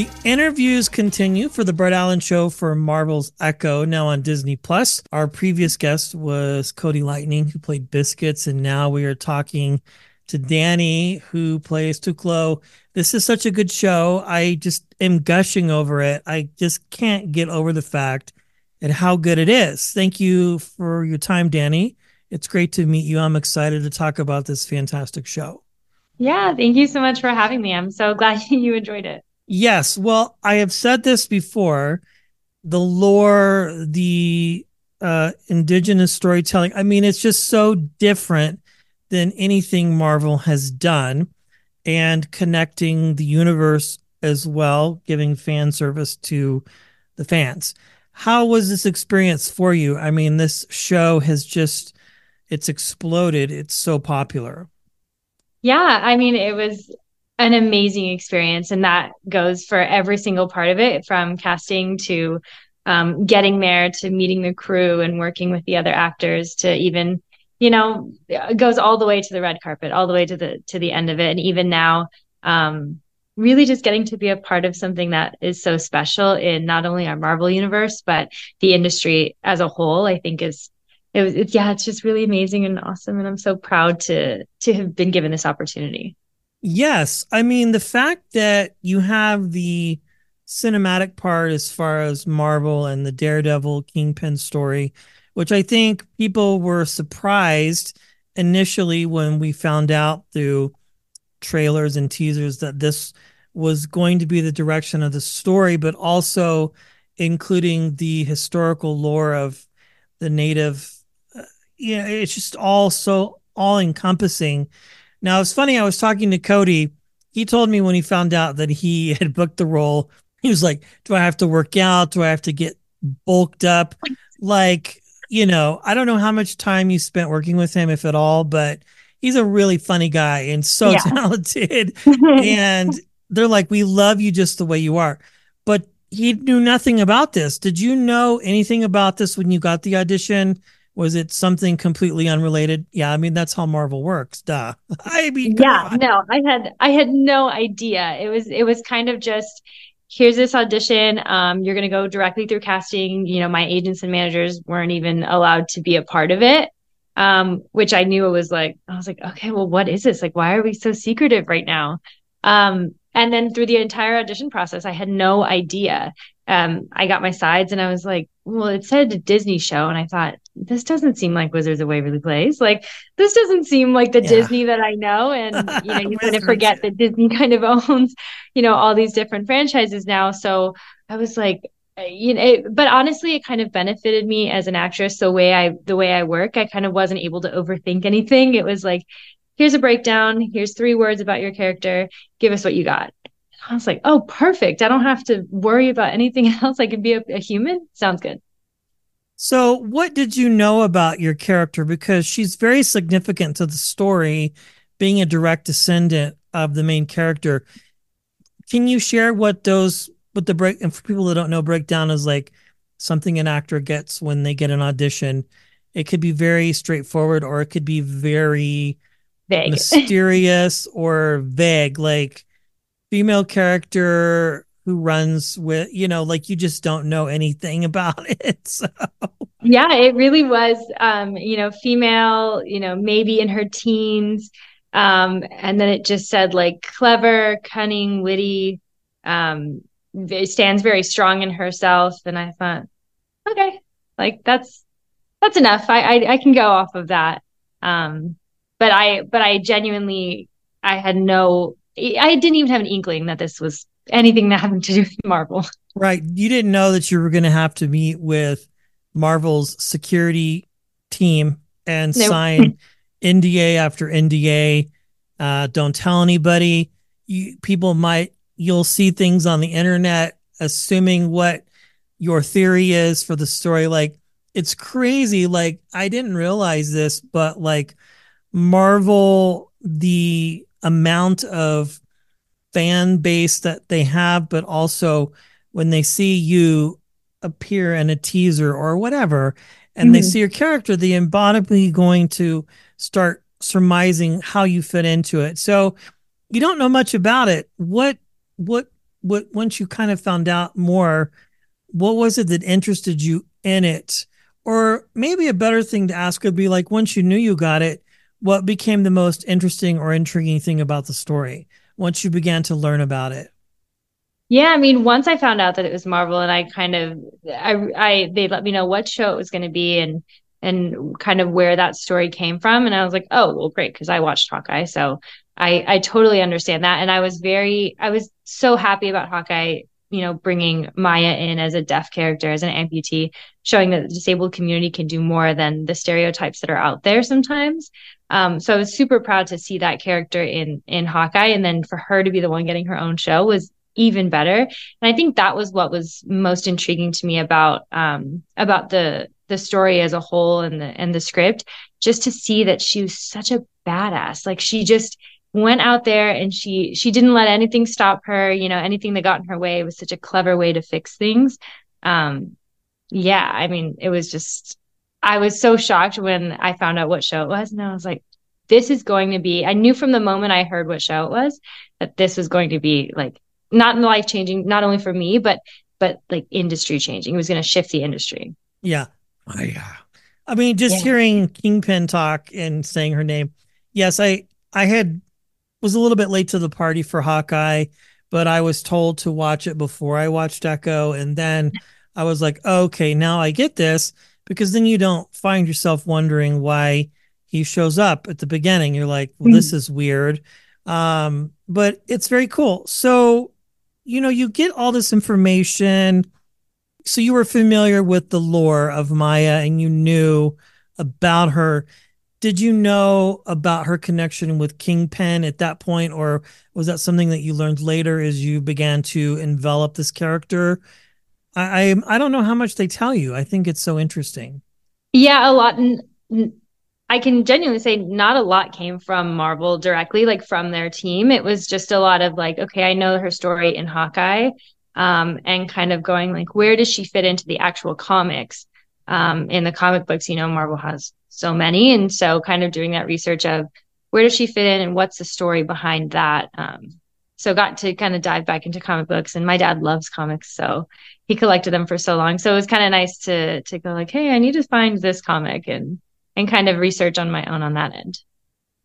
The interviews continue for the Brett Allan Show for Marvel's Echo, now on Disney Plus. Our previous guest was Cody Lightning, who played Biscuits, and now we are talking to Dannie, who plays Tuklo. This is such a good show. I just am gushing over it. I just can't get over the fact and how good it is. Thank you for your time, Dannie. It's great to meet you. I'm excited to talk about this fantastic show. Yeah, thank you so much for having me. I'm so glad you enjoyed it. Yes. Well, I have said this before. The lore, the uh, indigenous storytelling. I mean, it's just so different than anything Marvel has done, and connecting the universe as well, giving fan service to the fans. How was this experience for you? I mean, this show has just it's exploded. It's so popular. Yeah, I mean, it was an amazing experience, and that goes for every single part of it, from casting to um, getting there to meeting the crew and working with the other actors to even you know it goes all the way to the red carpet all the way to the to the end of it. And even now um really just getting to be a part of something that is so special in not only our marvel universe but the industry as a whole i think is it was yeah it's just really amazing and awesome. And i'm so proud to to have been given this opportunity Yes. I mean, the fact that you have the cinematic part as far as Marvel and the Daredevil Kingpin story, which I think people were surprised initially when we found out through trailers and teasers that this was going to be the direction of the story, but also including the historical lore of the native. Uh, know, it's just all so all encompassing. Now it's funny. I was talking to Cody. He told me when he found out that he had booked the role, he was like, "Do I have to work out? Do I have to get bulked up?" Like, you know, I don't know how much time you spent working with him, if at all, but he's a really funny guy and so Yeah. talented. and they're like, "We love you just the way you are." But he knew nothing about this. Did you know anything about this when you got the audition? Was it something completely unrelated? Yeah, I mean that's how Marvel works. Duh. I mean, yeah on. no i had i had no idea it was it was kind of just here's this audition um you're going to go directly through casting you know my agents and managers weren't even allowed to be a part of it um which i knew it was like i was like okay well what is this like why are we so secretive right now um and then through the entire audition process i had no idea um i got my sides and i was like well it said a disney show and i thought this doesn't seem like wizards of waverly place. Like this doesn't seem like the Yeah. disney that i know. And you know you kind of forget that disney kind of owns you know all these different franchises now. So i was like uh, you know it, but honestly it kind of benefited me as an actress. The way i the way i work i kind of wasn't able to overthink anything. It was like here's a breakdown. Here's three words about your character. Give us what you got. I was like oh perfect. I don't have to worry about anything else. I can be a, a human. Sounds good So, what did you know about your character? Because she's very significant to the story, being a direct descendant of the main character. Can you share what those, what the break, and for people that don't know, breakdown is like something an actor gets when they get an audition. It could be very straightforward, or it could be very vague mysterious or vague, like female character who runs with, you know, like you just don't know anything about it. So. yeah it really was um you know female you know maybe in her teens um and then it just said like clever cunning witty um stands very strong in herself and i thought okay like that's that's enough i i, I can go off of that um but i but i genuinely i had no i didn't even have an inkling that this was anything that having to do with Marvel. Right. You didn't know that you were going to have to meet with Marvel's security team and No. sign NDA after NDA. Uh, don't tell anybody. You, people might, you'll see things on the internet assuming what your theory is for the story. Like, it's crazy. Like, I didn't realize this, but like, Marvel, the amount of fan base that they have, but also when they see you appear in a teaser or whatever, and they Mhm. see your character, they embodically going to start surmising how you fit into it. So you don't know much about it. What what what once you kind of found out more, what was it that interested you in it? Or maybe a better thing to ask would be like once you knew you got it, what became the most interesting or intriguing thing about the story once you began to learn about it? Yeah, I mean, once I found out that it was Marvel, and I kind of, I, I, they let me know what show it was going to be, and and kind of where that story came from, and I was like, oh, well, great, because I watched Hawkeye, so I, I totally understand that, and I was very, I was so happy about Hawkeye, you know, bringing Maya in as a deaf character, as an amputee, showing that the disabled community can do more than the stereotypes that are out there sometimes. Um, so I was super proud to see that character in in Hawkeye, and then for her to be the one getting her own show was even better. And I think that was what was most intriguing to me about um, about the the story as a whole and the and the script, just to see that she was such a badass. Like she just went out there and she she didn't let anything stop her. You know, anything that got in her way was such a clever way to fix things. Um, yeah, I mean, it was just I was so shocked when I found out what show it was, and I was like, this is going to be. I knew from the moment I heard what show it was that this was going to be like not life changing, not only for me, but but like industry changing. It was going to shift the industry. Yeah. Oh, yeah. I mean, just Yeah. hearing Kingpin talk and saying her name. Yes, I I had was a little bit late to the party for Hawkeye, but I was told to watch it before I watched Echo, and then I was like, okay, now I get this because then you don't find yourself wondering why he shows up at the beginning. You're like, well, this is weird. Um, but it's very cool. So, you know, you get all this information so you were familiar with the lore of Maya and you knew about her. Did you know about her connection with Kingpin at that point, or was that something that you learned later as you began to envelop this character? I I, don't know how much they tell you. I think it's so interesting. Yeah, a lot. I can genuinely say not a lot came from Marvel directly, like from their team. It was just a lot of like, okay, I know her story in Hawkeye, um, and kind of going like, where does she fit into the actual comics? Um, in the comic books, you know, Marvel has so many, and so kind of doing that research of where does she fit in and what's the story behind that. Um, so got to kind of dive back into comic books, and my dad loves comics, so he collected them for so long. So it was kind of nice to to go like, hey, I need to find this comic and and kind of research on my own on that end.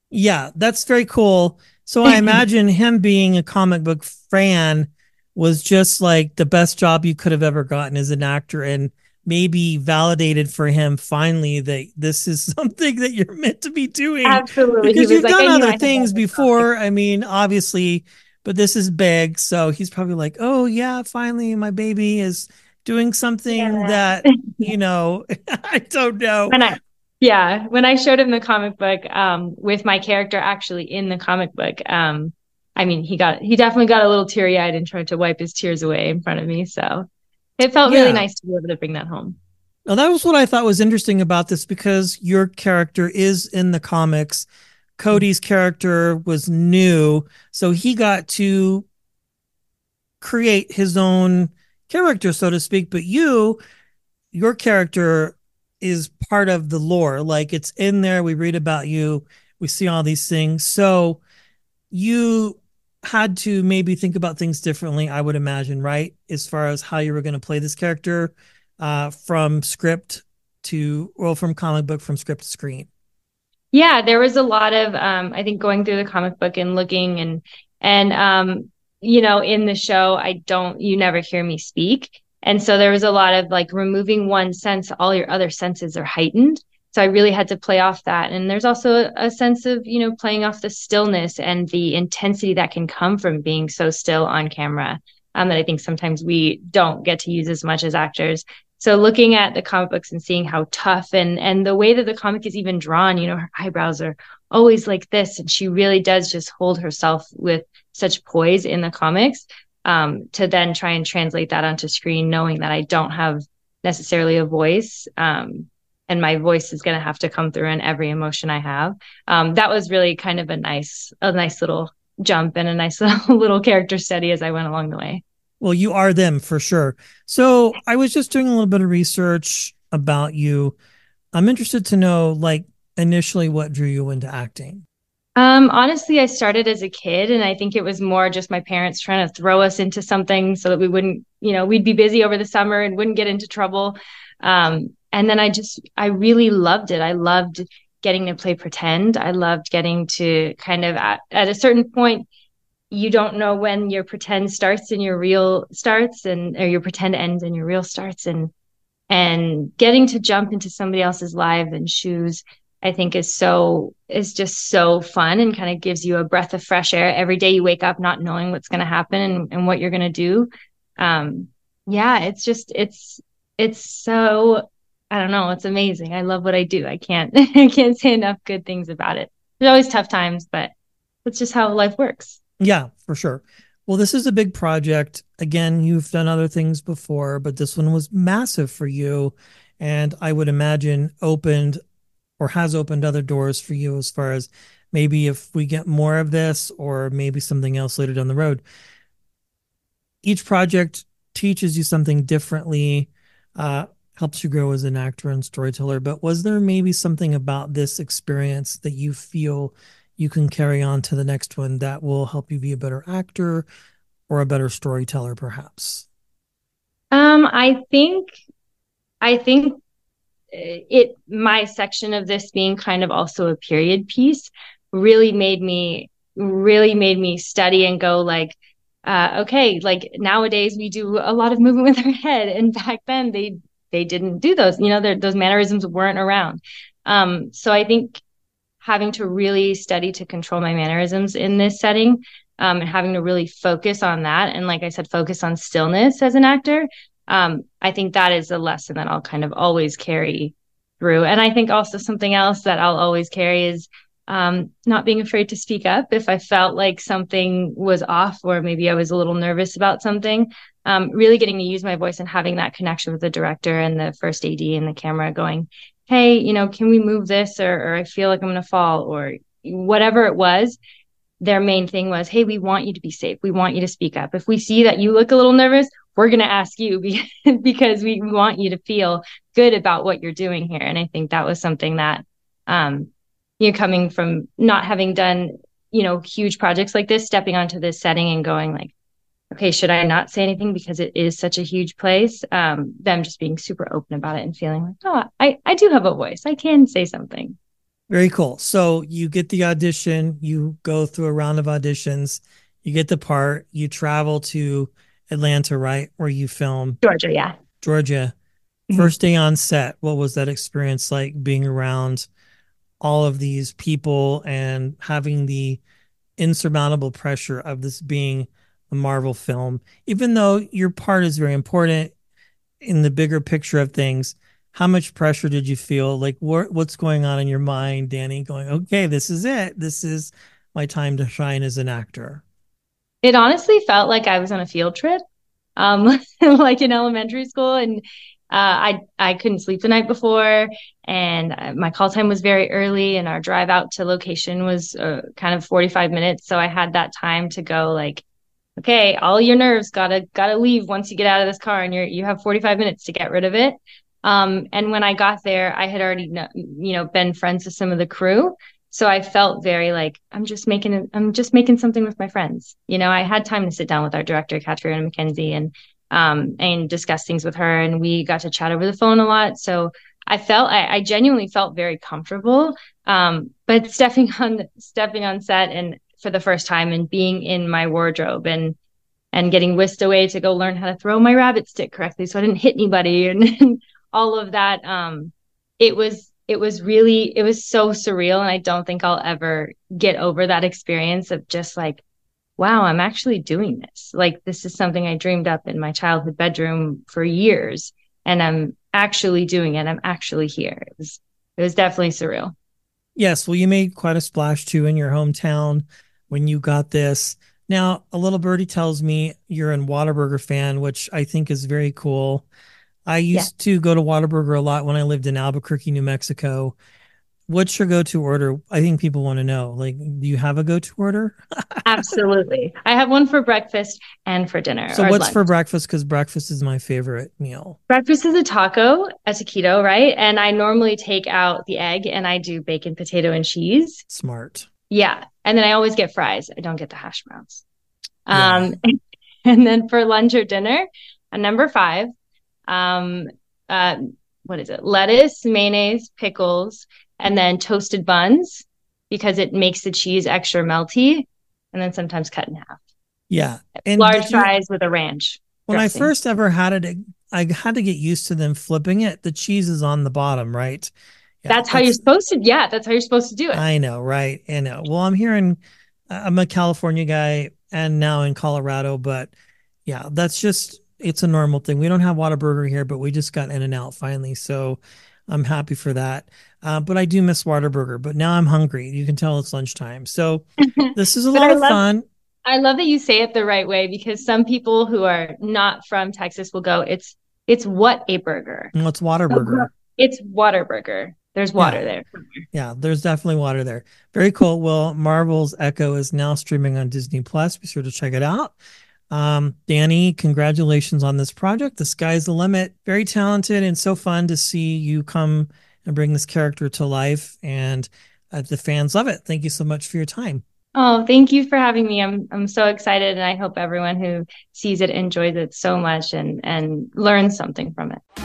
Yeah, that's very cool. So I imagine him being a comic book fan was just like the best job you could have ever gotten as an actor and maybe validated for him finally that this is something that you're meant to be doing. Absolutely. because you've like, done other things before. I mean, obviously, but this is big. So he's probably like, oh, yeah, finally, my baby is doing something Yeah. that, you know, I don't know. When I yeah, when I showed him the comic book um with my character actually in the comic book, um I mean, he got he definitely got a little teary-eyed and tried to wipe his tears away in front of me, so it felt Yeah. really nice to be able to bring that home. Now, that was what I thought was interesting about this because your character is in the comics. Cody's character was new, so he got to create his own character, so to speak. But you, your character is part of the lore. Like it's in there. We read about you, we see all these things. So you had to maybe think about things differently, I would imagine, right? As far as how you were going to play this character uh, from script to, well, from comic book, from script to screen. Yeah, there was a lot of um I think going through the comic book and looking and and um you know in the show I don't you never hear me speak. And so there was a lot of like removing one sense all your other senses are heightened. So I really had to play off that and there's also a, sense of, you know, playing off the stillness and the intensity that can come from being so still on camera. um, that I think sometimes we don't get to use as much as actors. So looking at the comic books and seeing how tough and and the way that the comic is even drawn, you know, her eyebrows are always like this, and she really does just hold herself with such poise in the comics. Um, to then try and translate that onto screen, knowing that I don't have necessarily a voice, um, and my voice is going to have to come through in every emotion I have. Um, that was really kind of a nice, a nice little jump and a nice little character study as I went along the way. Well, you are them for sure. So I was just doing a little bit of research about you. I'm interested to know, like, initially what drew you into acting. Um, honestly, I started as a kid, and I think it was more just my parents trying to throw us into something so that we wouldn't, you know, we'd be busy over the summer and wouldn't get into trouble. Um, and then I just, I really loved it. I loved getting to play pretend. I loved getting to kind of at, at a certain point, you don't know when your pretend starts and your real starts and or your pretend ends and your real starts. And and getting to jump into somebody else's life and shoes i think is so is just so fun and kind of gives you a breath of fresh air every day you wake up not knowing what's going to happen and, and what you're going to do. Um yeah it's just it's it's so i don't know it's amazing. I love what i do. I can't i can't say enough good things about it. There's always tough times but that's just how life works yeah, for sure. Well, this is a big project. Again, you've done other things before, but this one was massive for you. And I would imagine opened or has opened other doors for you as far as maybe if we get more of this or maybe something else later down the road. Each project teaches you something differently, uh, helps you grow as an actor and storyteller. But was there maybe something about this experience that you feel you can carry on to the next one that will help you be a better actor or a better storyteller perhaps. Um i think i think it my section of this being kind of also a period piece really made me really made me study and go like uh, okay like nowadays we do a lot of movement with our head. And back then they they didn't do those you know those mannerisms weren't around. Um, so i think having to really study to control my mannerisms in this setting um, and having to really focus on that. And like I said, focus on stillness as an actor. Um, I think that is a lesson that I'll kind of always carry through. And I think also something else that I'll always carry is um, not being afraid to speak up if I felt like something was off or maybe I was a little nervous about something. Um, really getting to use my voice and having that connection with the director and the first AD and the camera going, hey, you know, can we move this or, or I feel like I'm going to fall or whatever it was. Their main thing was, hey, we want you to be safe. We want you to speak up. If we see that you look a little nervous, we're going to ask you because we want you to feel good about what you're doing here. And I think that was something that, um, you know, coming from not having done, you know, huge projects like this, stepping onto this setting and going like, okay, should I not say anything because it is such a huge place? Um, them just being super open about it and feeling like, oh, I, I do have a voice. I can say something. Very cool. So you get the audition, you go through a round of auditions, you get the part, you travel to Atlanta, right? Where you film Georgia, yeah. Georgia. Mm-hmm. First day on set, what was that experience like being around all of these people and having the insurmountable pressure of this being a Marvel film, even though your part is very important in the bigger picture of things. How much pressure did you feel? Like, what what's going on in your mind, Dannie? Going, okay, this is it. This is my time to shine as an actor. It honestly felt like I was on a field trip, um, like in elementary school, and uh, I I couldn't sleep the night before, and uh, my call time was very early, and our drive out to location was uh, kind of forty five minutes. So I had that time to go like okay, all your nerves gotta gotta leave once you get out of this car, and you're you have 45 minutes to get rid of it. Um, and when I got there, I had already you know been friends with some of the crew, so I felt very like I'm just making I'm just making something with my friends. You know, I had time to sit down with our director, Catriona McKenzie, and um, and discuss things with her, and we got to chat over the phone a lot. So I felt I, I genuinely felt very comfortable. Um, but stepping on stepping on set and for the first time and being in my wardrobe and and getting whisked away to go learn how to throw my rabbit stick correctly so I didn't hit anybody and, and all of that. Um, it was it was really it was so surreal and I don't think I'll ever get over that experience of just like wow, I'm actually doing this. Like this is something I dreamed up in my childhood bedroom for years and I'm actually doing it. I'm actually here. It was it was definitely surreal. Yes, well you made quite a splash too in your hometown when you got this. Now, a little birdie tells me you're a Whataburger fan, which I think is very cool. I used yeah. to go to Whataburger a lot when I lived in Albuquerque, New Mexico. What's your go-to order? I think people want to know. Like, do you have a go-to order? Absolutely. I have one for breakfast and for dinner. So what's lunch. for breakfast? Because breakfast is my favorite meal. Breakfast is a taco, a taquito, right? And I normally take out the egg and I do bacon, potato, and cheese. Smart. Yeah. And then I always get fries. I don't get the hash browns. Yeah. Um, and then for lunch or dinner, a number five, um, uh, what is it? Lettuce, mayonnaise, pickles, and then toasted buns because it makes the cheese extra melty and then sometimes cut in half. Yeah. And large fries with a ranch. When dressing. I first ever had it, I had to get used to them flipping it. The cheese is on the bottom, right? Yeah, that's, that's how you're supposed to. Yeah, that's how you're supposed to do it. I know, right? I know. Well, I'm here in, I'm a California guy and now in Colorado, but yeah, that's just it's a normal thing. We don't have Whataburger here, but we just got In and Out finally, so I'm happy for that. Uh, but I do miss Whataburger. But now I'm hungry. You can tell it's lunchtime. So this is a lot I of love, fun. I love that you say it the right way because some people who are not from Texas will go, "It's it's what a burger." It's Whataburger. It's Whataburger. There's water yeah. there. Yeah, there's definitely water there. Very cool. Well, Marvel's Echo is now streaming on Disney Plus. Be sure to check it out. Um, Dannie, congratulations on this project. The sky's the limit. Very talented and so fun to see you come and bring this character to life. And uh, the fans love it. Thank you so much for your time. Oh, thank you for having me. I'm I'm so excited, and I hope everyone who sees it enjoys it so much and and learns something from it.